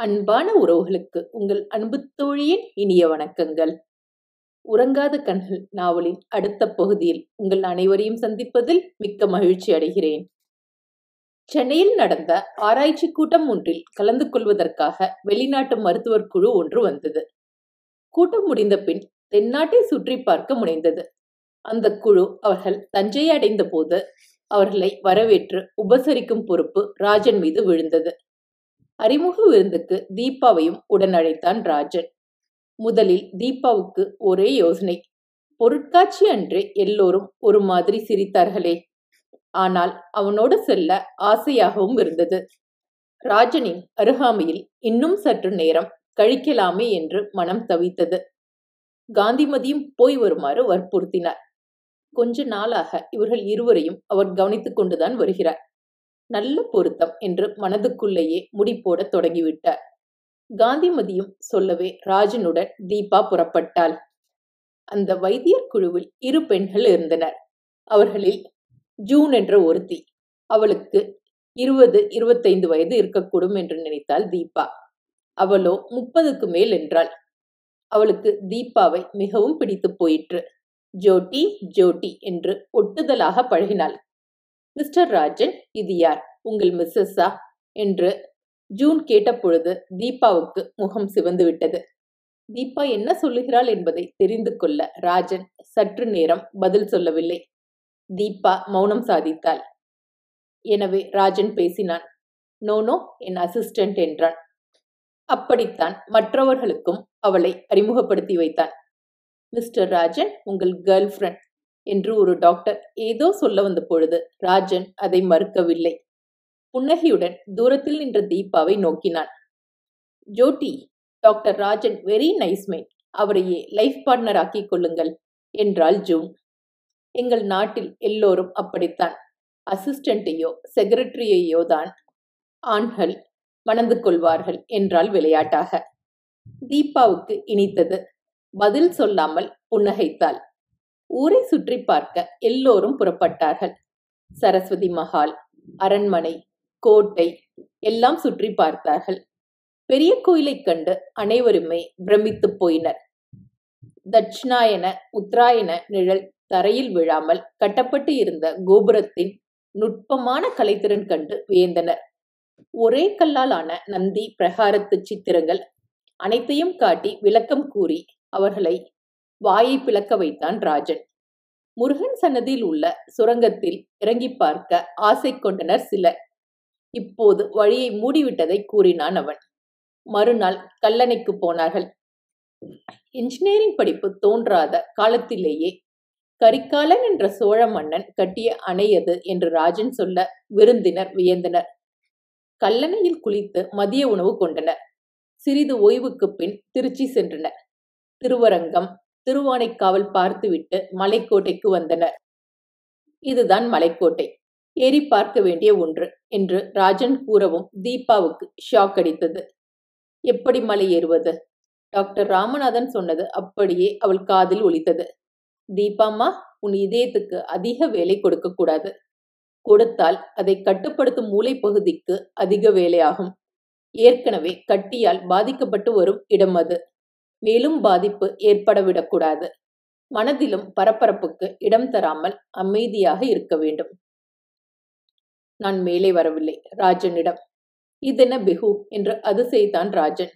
அன்பான உறவுகளுக்கு உங்கள் அன்பு தோழியின் இனிய வணக்கங்கள். உறங்காத கண்கள் நாவலின் அடுத்த பகுதியில் உங்கள் அனைவரையும் சந்திப்பதில் மிக்க மகிழ்ச்சி அடைகிறேன். சென்னையில் நடந்த ஆராய்ச்சி கூட்டம் ஒன்றில் கலந்து கொள்வதற்காக வெளிநாட்டு மருத்துவர் குழு ஒன்று வந்தது. கூட்டம் முடிந்த பின் தென்னாட்டை சுற்றி பார்க்க முனைந்தது. அந்த குழு அவர்கள் தஞ்சை அடைந்த போது அவர்களை வரவேற்று உபசரிக்கும் பொறுப்பு ராஜன் மீது விழுந்தது. அறிமுக விருந்துக்கு தீபாவையும் உடனழைத்தான் ராஜன். முதலில் தீபாவுக்கு ஒரே யோசனை பொருட்காட்சி அன்று எல்லோரும் ஒரு மாதிரி சிரித்தார்களே. ஆனால் அவனோடு செல்ல ஆசையாகவும் இருந்தது. ராஜனின் அருகாமையில் இன்னும் சற்று நேரம் கழிக்கலாமே என்று மனம் தவித்தது. காந்திமதியும் போய் வருமாறு வற்புறுத்தினார். கொஞ்ச நாளாக இவர்கள் இருவரையும் அவர் கவனித்துக் கொண்டுதான் வருகிறார். நல்ல பொருத்தம் என்று மனதுக்குள்ளேயே முடிப்போட தொடங்கிவிட்டார். காந்திமதியும் சொல்லவே ராஜனுடன் தீபா புறப்பட்டாள். அந்த வைத்தியர் குழுவில் இரு பெண்கள் இருந்தனர். அவர்களில் ஜூன் என்ற ஒருத்தி அவளுக்கு இருபது இருபத்தைந்து வயது இருக்கக்கூடும் என்று நினைத்தாள் தீபா. அவளோ முப்பதுக்கு மேல் என்றாள். அவளுக்கு தீபாவை மிகவும் பிடித்து போயிற்று. ஜோட்டி ஜோட்டி என்று ஒட்டுதலாக பழகினாள். மிஸ்டர் ராஜன் இது யார்? உங்கள் மிஸ்ஸஸ்ஸா என்று ஜூன் கேட்டபொழுது தீபாவுக்கு முகம் சிவந்து விட்டது. தீபா என்ன சொல்லுகிறாள் என்பதை தெரிந்து கொள்ள ராஜன் சற்று நேரம் பதில் சொல்லவில்லை. தீபா மௌனம் சாதித்தாள். எனவே ராஜன் பேசினான். நோனோ என் அசிஸ்டன்ட் என்றான். அப்படித்தான் மற்றவர்களுக்கும் அவளை அறிமுகப்படுத்தி வைத்தான். மிஸ்டர் ராஜன் உங்கள் கேர்ள் ஃப்ரெண்ட் என்று ஒரு டாக்டர் ஏதோ சொல்ல வந்த பொழுது ராஜன் அதை மறுக்கவில்லை. புன்னகையுடன் தூரத்தில் நின்ற தீபாவை நோக்கினான். ஜோட்டி doctor Rajan very nice man அவரையே லைஃப் பார்ட்னர் ஆக்கிக் கொள்ளுங்கள் என்றாள் ஜூன். எங்கள் நாட்டில் எல்லோரும் அப்படித்தான். அசிஸ்டண்ட்டையோ செக்ரட்டரியையோ தான் ஆண்கள் மணந்து கொள்வார்கள் என்றால் விளையாட்டாக. தீபாவுக்கு இனித்தது. பதில் சொல்லாமல் புன்னகைத்தாள். ஊரை சுற்றி பார்க்க எல்லோரும் புறப்பட்டார்கள். சரஸ்வதி மகால் அரண்மனை கோட்டை எல்லாம் சுற்றி பார்த்தார்கள். பெரிய கோயிலைக் கண்டு அனைவருமே பிரமித்து போயினர். தட்சிணாயன உத்தராயண நிழல் தரையில் விழாமல் கட்டப்பட்டு இருந்த கோபுரத்தின் நுட்பமான கலைத்திறன் கண்டு வியந்தனர். ஒரே கல்லாலான நந்தி பிரகாரத்து சித்திரங்கள் அனைத்தையும் காட்டி விளக்கம் கூறி அவர்களை வாயை பிளக்க வைத்தான் ராஜன். முருகன் சன்னதியில் உள்ள சுரங்கத்தில் இறங்கி பார்க்க ஆசை கொண்டனர் சிலர். இப்போது வழியை மூடிவிட்டதை கூறினான் அவன். மறுநாள் கல்லணைக்கு போனார்கள். இன்ஜினியரிங் படிப்பு தோன்றாத காலத்திலேயே கரிகாலன் என்ற சோழ மன்னன் கட்டிய அணையது என்று ராஜன் சொல்ல விருந்தினர் வியந்தனர். கல்லணையில் குளித்து மதிய உணவு கொண்டனர். சிறிது ஓய்வுக்கு பின் திருச்சி சென்றனர். திருவரங்கம் திருவானைக்காவல் பார்த்துவிட்டு மலைக்கோட்டைக்கு வந்தனர். இதுதான் மலைக்கோட்டை. ஏறி பார்க்க வேண்டிய ஒன்று என்று ராஜன் கூறவும் தீபாவுக்கு ஷாக் அடித்தது. எப்படி மலை ஏறுவது? டாக்டர் ராமநாதன் சொன்னது அப்படியே அவள் காதில் ஒலித்தது. தீபாம்மா உன் இதயத்துக்கு அதிக வேலை கொடுக்க கூடாது. கொடுத்தால் அதை கட்டுப்படுத்தும் மூளை பகுதிக்கு அதிக வேலையாகும். ஏற்கனவே கட்டியால் பாதிக்கப்பட்டு வரும் இடம் அது. மேலும் பாதிப்பு ஏற்படவிடக்கூடாது. மனதிலும் பரபரப்புக்கு இடம் தராமல் அமைதியாக இருக்க வேண்டும். நான் மேலே வரவில்லை. ராஜனிடம் இதென்ன பிகு என்று அது செய்தான் ராஜன்.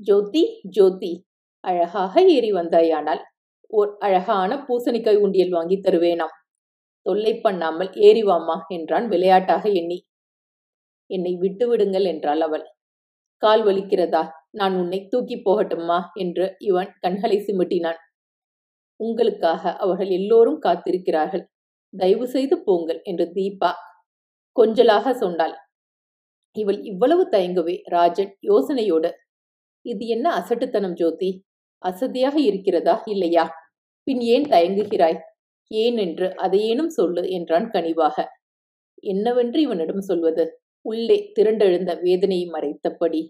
ஜோதி ஜோதி அழகாக ஏறி வந்தாயானால் ஓர் அழகான பூசணிக்காய் உண்டியல் வாங்கி தருவேனாம். தொல்லை பண்ணாமல் ஏறிவாமா என்றான் விளையாட்டாக எண்ணி. என்னை விட்டு விடுங்கள் என்றாள் அவள். கால் வலிக்கிறதா? நான் உன்னை தூக்கி போகட்டுமா? என்று இவன் கண்களை சிமிட்டினான். உங்களுக்காக அவர்கள் எல்லோரும் காத்திருக்கிறார்கள். தயவு செய்து போங்கள் என்று தீபா கொஞ்சலாக சொன்னாள். இவள் இவ்வளவு தயங்கவே ராஜன் யோசனையோடு இது என்ன அசட்டுத்தனம் ஜோதி? அசதியாக இருக்கிறதா இல்லையா? பின் ஏன் தயங்குகிறாய்? ஏன் என்று அதையேனும் சொல்லு என்றான் கனிவாக. என்னவென்று இவனிடம் சொல்வது? உள்ளே திரண்டெழுந்த வேதனையை மறைத்தபடி.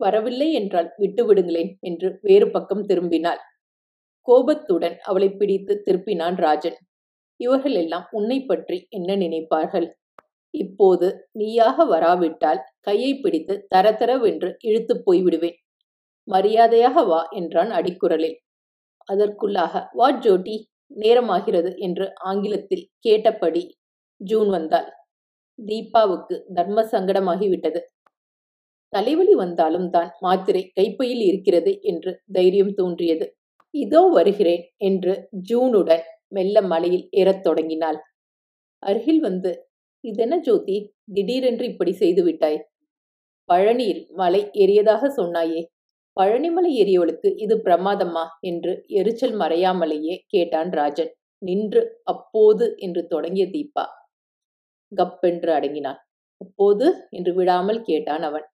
வரவில்லை என்றால் விட்டுவிடுங்களேன் என்று வேறு பக்கம் திரும்பினாள். கோபத்துடன் அவளை பிடித்து திருப்பினான் ராஜன். இவர்கள் எல்லாம் உன்னை பற்றி என்ன நினைப்பார்கள்? இப்போது நீயாக வராவிட்டால் கையை பிடித்து தரதரவென்று இழுத்துப் போய்விடுவேன். மரியாதையாக வா என்றான் அடிக்குரலில். அதற்குள்ளாக வா ஜோட்டி நேரமாகிறது என்று ஆங்கிலத்தில் கேட்டபடி ஜூன் வந்தாள். தீபாவுக்கு தர்ம சங்கடமாகிவிட்டது. தலைவலி வந்தாலும் தான் மாத்திரை கைப்பையில் இருக்கிறது என்று தைரியம் தோன்றியது. இதோ வருகிறேன் என்று ஜூனுடன் மெல்ல மலையில் ஏறத் தொடங்கினாள். அருகில் வந்து இதென்ன ஜோதி? திடீரென்று இப்படி செய்து விட்டாய்? பழனியில் மலை ஏறியதாக சொன்னாயே. பழனிமலை ஏறியவளுக்கு இது பிரமாதமா? என்று எரிச்சல் மறையாமலேயே கேட்டான் ராஜன். நின்று அப்போது என்று தொடங்கிய தீபா. கப்பென்று அடங்கினான் அப்போது? என்று விடாமல் கேட்டான் அவன்.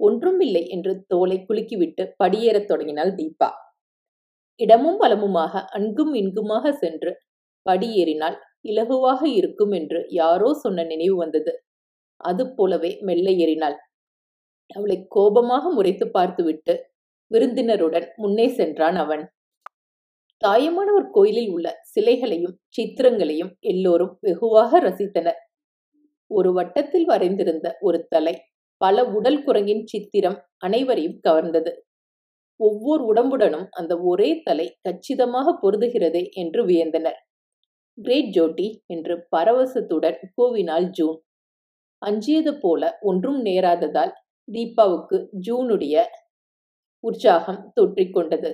ஒன்றுமில்லை என்று தோலை குலுக்கிவிட்டு படியேறத் தொடங்கினாள் தீபா. இடமும் வலமுமாக அங்கும் இங்குமாக சென்று படியேறினால் இலகுவாக இருக்கும் என்று யாரோ சொன்ன நினைவு வந்தது. அது போலவே மெல்ல ஏறினாள். அவளை கோபமாக முறைத்து பார்த்துவிட்டு விருந்தினருடன் முன்னே சென்றான் அவன். தாயமானவர் கோயிலில் உள்ள சிலைகளையும் சித்திரங்களையும் எல்லோரும் வெகுவாக ரசித்தனர். ஒரு வட்டத்தில் வரைந்திருந்த ஒரு தலை பல உடல் குரங்கின் சித்திரம் அனைவரையும் கவர்ந்தது. ஒவ்வொரு உடம்புடனும் அந்த ஒரே தலை கச்சிதமாக பொருதுகிறதே என்று வியந்தனர். கிரேட் ஜோட்டி என்று பரவசத்துடன் கூவினாள் ஜூன். அஞ்சியது போல ஒன்றும் நேராததால் தீபாவுக்கு ஜூனுடைய உற்சாகம் தொற்றிக்கொண்டது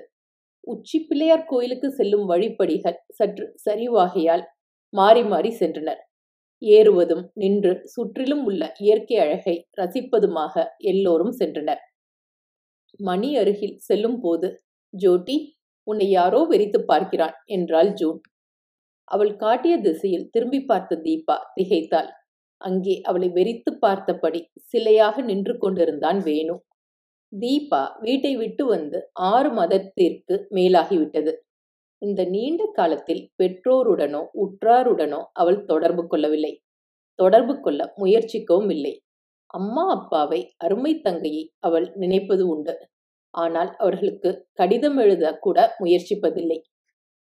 உச்சி பிள்ளையார் கோயிலுக்கு செல்லும் வழிப்படிகள் சற்று சரிவாகையால் மாறி மாறி சென்றனர். ஏறுவதும் நின்று சுற்றிலும் உள்ள இயற்கை அழகை ரசிப்பதுமாக எல்லோரும் சென்றனர். மணி அருகில் செல்லும் போது ஜோட்டி உன்னை யாரோ வெறித்து பார்க்கிறான் என்றாள் ஜூன். அவள் காட்டிய திசையில் திரும்பி பார்த்த தீபா திகைத்தாள். அங்கே அவளை வெறித்து பார்த்தபடி சிலையாக நின்று கொண்டிருந்தான் வேணு. தீபா வீட்டை விட்டு வந்து ஆறு மதத்திற்கு மேலாகிவிட்டது. இந்த நீண்ட காலத்தில் பெற்றோருடனோ உற்றாருடனோ அவள் தொடர்பு கொள்ளவில்லை. தொடர்பு கொள்ள முயற்சிக்கவும் இல்லை. அம்மா அப்பாவை அருமை தங்கையை அவள் நினைப்பது உண்டு. ஆனால் அவர்களுக்கு கடிதம் எழுத கூட முயற்சிப்பதில்லை.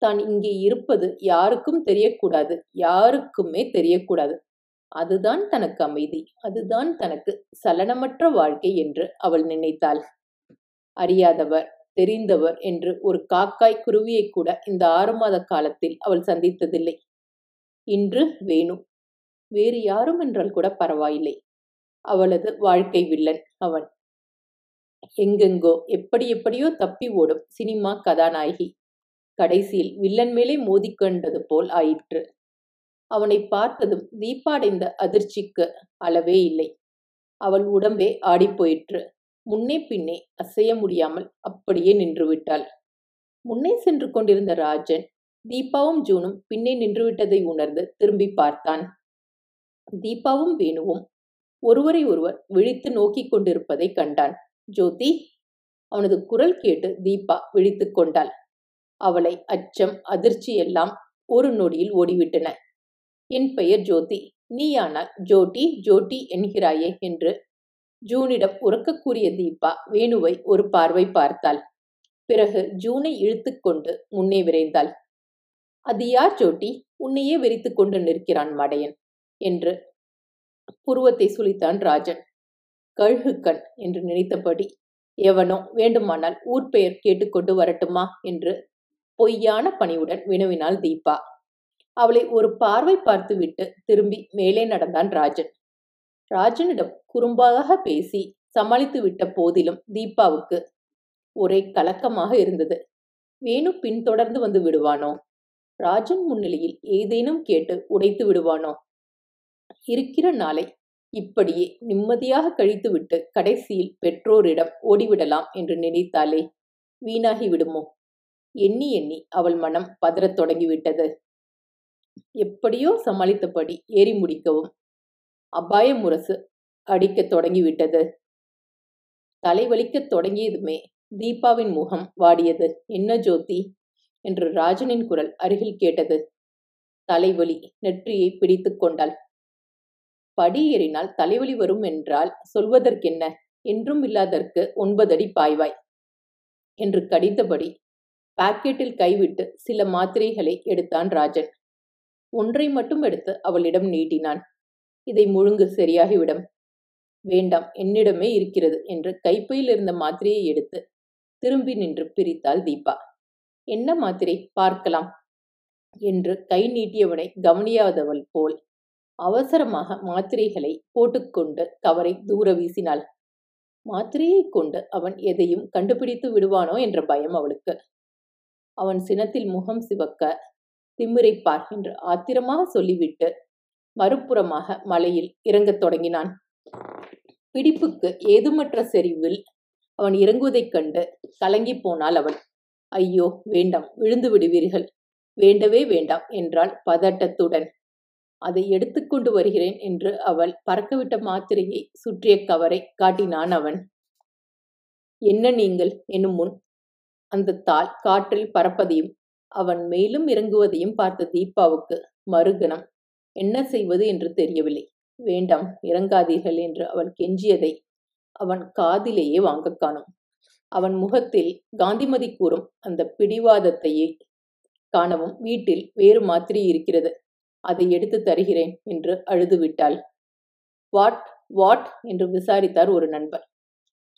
தான் இங்கே இருப்பது யாருக்கும் தெரியக்கூடாது. யாருக்குமே தெரியக்கூடாது. அதுதான் தனக்கு அமைதி. அதுதான் தனக்கு சலனமற்ற வாழ்க்கை என்று அவள் நினைத்தாள். அறியாதவர் தெரிந்தவர் என்று ஒரு காக்காய் குருவியை கூட இந்த ஆறு மாத காலத்தில் அவள் சந்தித்ததில்லை. இன்று வேணு. வேறு யாரும் என்றால் கூட பரவாயில்லை. அவளது வாழ்க்கை வில்லன் அவன். எங்கெங்கோ எப்படி எப்படியோ தப்பி ஓடும் சினிமா கதாநாயகி. கடைசியில் வில்லன் மேலே மோதிக்கொண்டது போல் ஆயிற்று. அவனை பார்த்ததும் தீபாடைந்த அதிர்ச்சிக்கு அளவே இல்லை. அவள் உடம்பே ஆடிப்போயிற்று. முன்னே பின்னே அசைய முடியாமல் அப்படியே நின்றுவிட்டாள் முன்னே சென்று கொண்டிருந்த ராஜன் தீபாவும் ஜூனும் பின்னே நின்றுவிட்டதை உணர்ந்து திரும்பி பார்த்தான். தீபாவும் வேணுவும் ஒருவரை ஒருவர் விழித்து நோக்கி கொண்டிருப்பதை கண்டான். ஜோதி அவனது குரல் கேட்டு தீபா விழித்து கொண்டாள். அவளை அச்சம் அதிர்ச்சி எல்லாம் ஒரு நொடியில் ஓடிவிட்டன. என் பெயர் ஜோதி. நீயானால் ஜோட்டி ஜோட்டி என்கிறாயே என்று ஜூனிடம் உறக்கக்கூடிய தீபா வேணுவை ஒரு பார்வை பார்த்தாள். பிறகு ஜூனை இழுத்து கொண்டு முன்னே விரைந்தாள். அது யார் ஜோட்டி உன்னையே வெறித்து கொண்டு நிற்கிறான் மடையன் என்று புருவத்தை சுழித்தான் ராஜன். கழுகுக்கண் என்று நினைத்தபடி எவனோ வேண்டுமானால் ஊர் பெயர் கேட்டுக்கொண்டு வரட்டுமா? என்று பொய்யான பணிவுடன் வினவினாள் தீபா. அவளை ஒரு பார்வை பார்த்துவிட்டு திரும்பி மேலே நடந்தான் ராஜன். ராஜனிடம் குறும்பாக பேசி சமாளித்து விட்ட போதிலும் தீபாவுக்கு ஒரே கலக்கமாக இருந்தது. வேணு பின்தொடர்ந்து வந்து விடுவானோ? ராஜன் முன்னிலையில் ஏதேனும் கேட்டு உடைத்து விடுவானோ? இருக்கிற நாளை இப்படியே நிம்மதியாக கழித்துவிட்டு கடைசியில் பெற்றோரிடம் ஓடிவிடலாம் என்று நினைத்தாலே வீணாகி விடுமோ? எண்ணி எண்ணி அவள் மனம் பதறத் தொடங்கிவிட்டது. எப்படியோ சமாளித்தபடி ஏறி முடிக்கவும் அபாய முரசு அடிக்கத் தொடங்கிவிட்டது. தலைவலிக்கத் தொடங்கியதுமே தீபாவின் முகம் வாடியது. என்ன ஜோதி என்று ராஜனின் குரல் அருகில் கேட்டது. தலைவலி நெற்றியை பிடித்து கொண்டாள். படி ஏறினால் தலைவலி வரும் என்றால் சொல்வதற்கென்ன? என்றும் இல்லாதற்கு ஒன்பதடி பாய்வாய் என்று கடித்தபடி பாக்கெட்டில் கைவிட்டு சில மாத்திரைகளை எடுத்தான் ராஜன். ஒன்றை மட்டும் எடுத்து அவளிடம் நீட்டினான். இதை முழுங்கு சரியாகிவிடும். வேண்டாம் என்னிடமே இருக்கிறது என்று கைப்பையில் இருந்த மாத்திரையை எடுத்து திரும்பி நின்று பிரித்தாள் தீபா. என்ன மாத்திரை? பார்க்கலாம். என்று கை நீட்டியவனை கவனியாதவள் போல் அவசரமாக மாத்திரைகளை போட்டுக்கொண்டு கவரை தூர வீசினாள். மாத்திரையை கொண்டு அவன் எதையும் கண்டுபிடித்து விடுவானோ என்ற பயம் அவளுக்கு. அவன் சினத்தில் முகம் சிவக்க திமிரைப்பார் என்று ஆத்திரமாக சொல்லிவிட்டு மறுபுறமாக மலையில் இறங்கத் தொடங்கினான். பிடிப்புக்கு ஏதுமற்ற செறிவில் அவன் இறங்குவதைக் கண்டு கலங்கி போனாள் அவள் ஐயோ வேண்டாம் விழுந்து விடுவீர்கள். வேண்டவே வேண்டாம் என்றாள் பதட்டத்துடன். அதை எடுத்துக்கொண்டு வருகிறேன் என்று அவள் பறக்கவிட்ட மாத்திரையை சுற்றிய கவரை காட்டினான் அவன். என்ன நீங்கள்? என்னும் முன் அந்த தாள் காற்றில் பறப்பதையும் அவன் மேலும் இறங்குவதையும் பார்த்த தீபாவுக்கு மறுகணம். என்ன செய்வது என்று தெரியவில்லை. வேண்டாம் இறங்காதீர்கள் என்று அவள் கெஞ்சியதை அவன் காதிலேயே வாங்க காணும். அவன் முகத்தில் காந்திமதி கூறும் அந்த பிடிவாதத்தையே காணவும் வீட்டில் வேறு மாத்திரை இருக்கிறது. அதை எடுத்து தருகிறேன் என்று அழுதுவிட்டாள். வாட் வாட் என்று விசாரித்தார் ஒரு நண்பர்.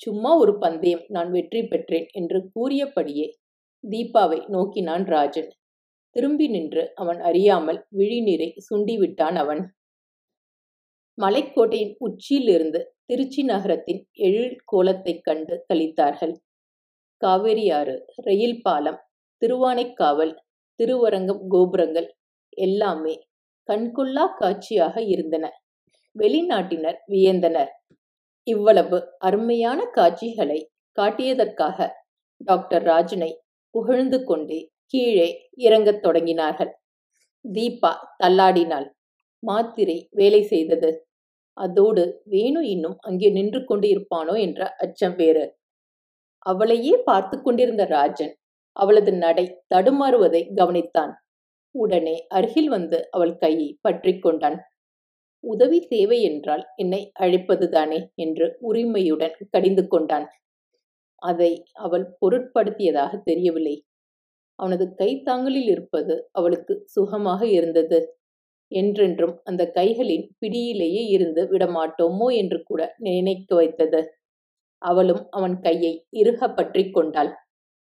சும்மா ஒரு பந்தயம் நான் வெற்றி பெற்றேன் என்று கூறியபடியே தீபாவை நோக்கினான் ராஜன். திரும்பி நின்று அவன் அறியாமல் விழிநீரை சுண்டிவிட்டான் அவன். மலைக்கோட்டையின் உச்சியிலிருந்து திருச்சி நகரத்தின் எழில் கோலத்தைக் கண்டு கழித்தார்கள் காவேரியாறு ரயில் பாலம் திருவானைக்காவல் திருவரங்கம் கோபுரங்கள் எல்லாமே கண்கொள்ளா காட்சியாக இருந்தன. வெளிநாட்டினர் வியந்தனர். இவ்வளவு அருமையான காட்சிகளை காட்டியதற்காக டாக்டர் ராஜனை புகழ்ந்து கொண்டே கீழே இறங்கத் தொடங்கினார்கள். தீபா தள்ளாடினாள். மாத்திரை வேலை செய்தது. அதோடு வேணு இன்னும் அங்கே நின்று கொண்டு இருப்பானோ என்ற அச்சம் வேறு. அவளையே பார்த்து கொண்டிருந்த ராஜன் அவளது நடை தடுமாறுவதை கவனித்தான். உடனே அருகில் வந்து அவள் கையை பற்றி கொண்டான். உதவி தேவை என்றால் என்னை அழைப்பதுதானே என்று உரிமையுடன் கடிந்து கொண்டான். அதை அவள் பொருட்படுத்தியதாக தெரியவில்லை. அவனது கைத்தாங்கலில் இருப்பது அவளுக்கு சுகமாக இருந்தது. என்றென்றும் அந்த கைகளின் பிடியிலேயே இருந்து விடமாட்டோமோ என்று கூட நினைக்க வைத்தது. அவளும் அவன் கையை இறுக பற்றி கொண்டாள்.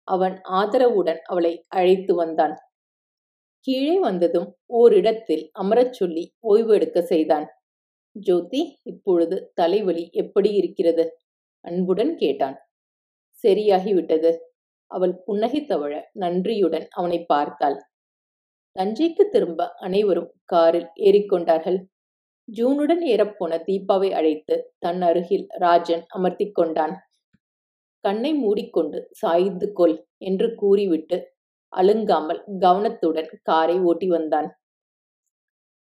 அவன் ஆதரவுடன் அவளை அழைத்து வந்தான். கீழே வந்ததும் ஓரிடத்தில் அமரச் சொல்லி ஓய்வு எடுக்க செய்தான். ஜோதி இப்பொழுது தலைவலி எப்படி இருக்கிறது? அன்புடன் கேட்டான். சரியாகிவிட்டது. அவள் புன்னகைத்தவழ நன்றியுடன் அவனை பார்த்தாள். தஞ்சைக்கு திரும்ப அனைவரும் காரில் ஏறிக்கொண்டார்கள். ஜூனுடன் ஏறப்போன தீபாவை அழைத்து தன் அருகில் ராஜன் அமர்த்தி கொண்டான். கண்ணை மூடிக்கொண்டு சாய்ந்து கொள் என்று கூறிவிட்டு அழுங்காமல் கவனத்துடன் காரை ஓட்டி வந்தான்.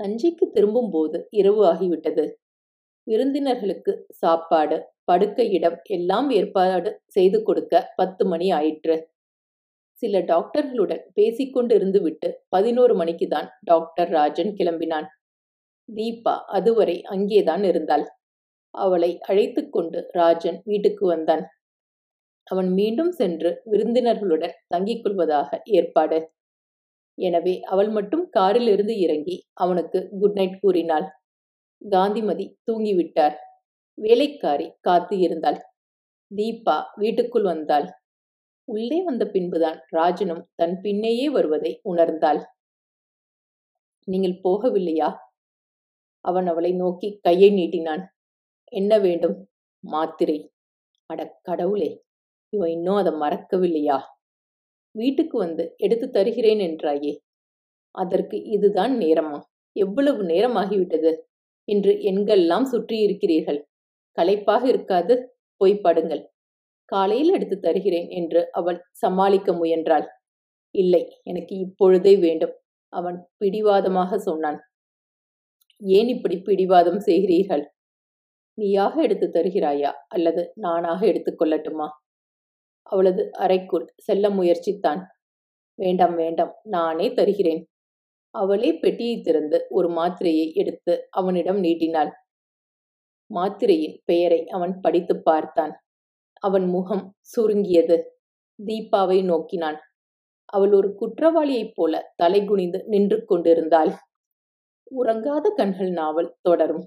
தஞ்சைக்கு திரும்பும்போது இரவு ஆகிவிட்டது. விருந்தினர்களுக்கு சாப்பாடு படுக்க இடம் எல்லாம் ஏற்பாடு செய்து கொடுக்க பத்து மணி ஆயிற்று. சில டாக்டர்களுடன் பேசிக்கொண்டிருந்து விட்டு பதினோரு மணிக்கு தான் டாக்டர் ராஜன் கிளம்பினான். தீபா அதுவரை அங்கேதான் இருந்தாள். அவளை அழைத்து கொண்டு ராஜன் வீட்டுக்கு வந்தான். அவன் மீண்டும் சென்று விருந்தினர்களுடன் தங்கிக் கொள்வதாக ஏற்பாடு. எனவே அவள் மட்டும் காரிலிருந்து இறங்கி அவனுக்கு குட் நைட் கூறினாள். காந்திமதி தூங்கிவிட்டார். வேலைக்காரி காத்து இருந்தாள். தீபா வீட்டுக்குள் வந்தாள். உள்ளே வந்த பின்புதான் ராஜனும் தன் பின்னேயே வருவதை உணர்ந்தாள். நீங்கள் போகவில்லையா? அவன் அவளை நோக்கி கையை நீட்டினான். என்ன வேண்டும்? மாத்திரை. அட கடவுளே இவன் இன்னும் அதை மறக்கவில்லையா? வீட்டுக்கு வந்து எடுத்து தருகிறேன் என்றாயே. அதற்கு இதுதான் நேரமா? எவ்வளவு நேரமாகிவிட்டது? இன்று எண்கள்லாம் சுற்றி இருக்கிறீர்கள் களைப்பாக இருக்காது. போய் படுங்கள். காலையில் எடுத்து தருகிறேன் என்று அவள் சமாளிக்க முயன்றாள். இல்லை எனக்கு இப்பொழுதே வேண்டும். அவன் பிடிவாதமாக சொன்னான். ஏன் இப்படி பிடிவாதம் செய்கிறீர்கள்? நீயாக எடுத்து தருகிறாயா? அல்லது நானாக எடுத்துக்கொள்ளட்டுமா அவளது அறைக்குள் செல்ல முயற்சித்தான். வேண்டாம் வேண்டாம் நானே தருகிறேன். அவளே பெட்டியை திறந்து ஒரு மாத்திரையை எடுத்து அவனிடம் நீட்டினாள். மாத்திரையின் பெயரை அவன் படித்து பார்த்தான். அவன் முகம் சுருங்கியது. தீபாவை நோக்கினான். அவள் ஒரு குற்றவாளியைப் போல தலைகுனிந்து நின்று கொண்டிருந்தாள். உறங்காத கண்கள் நாவல் தொடரும்.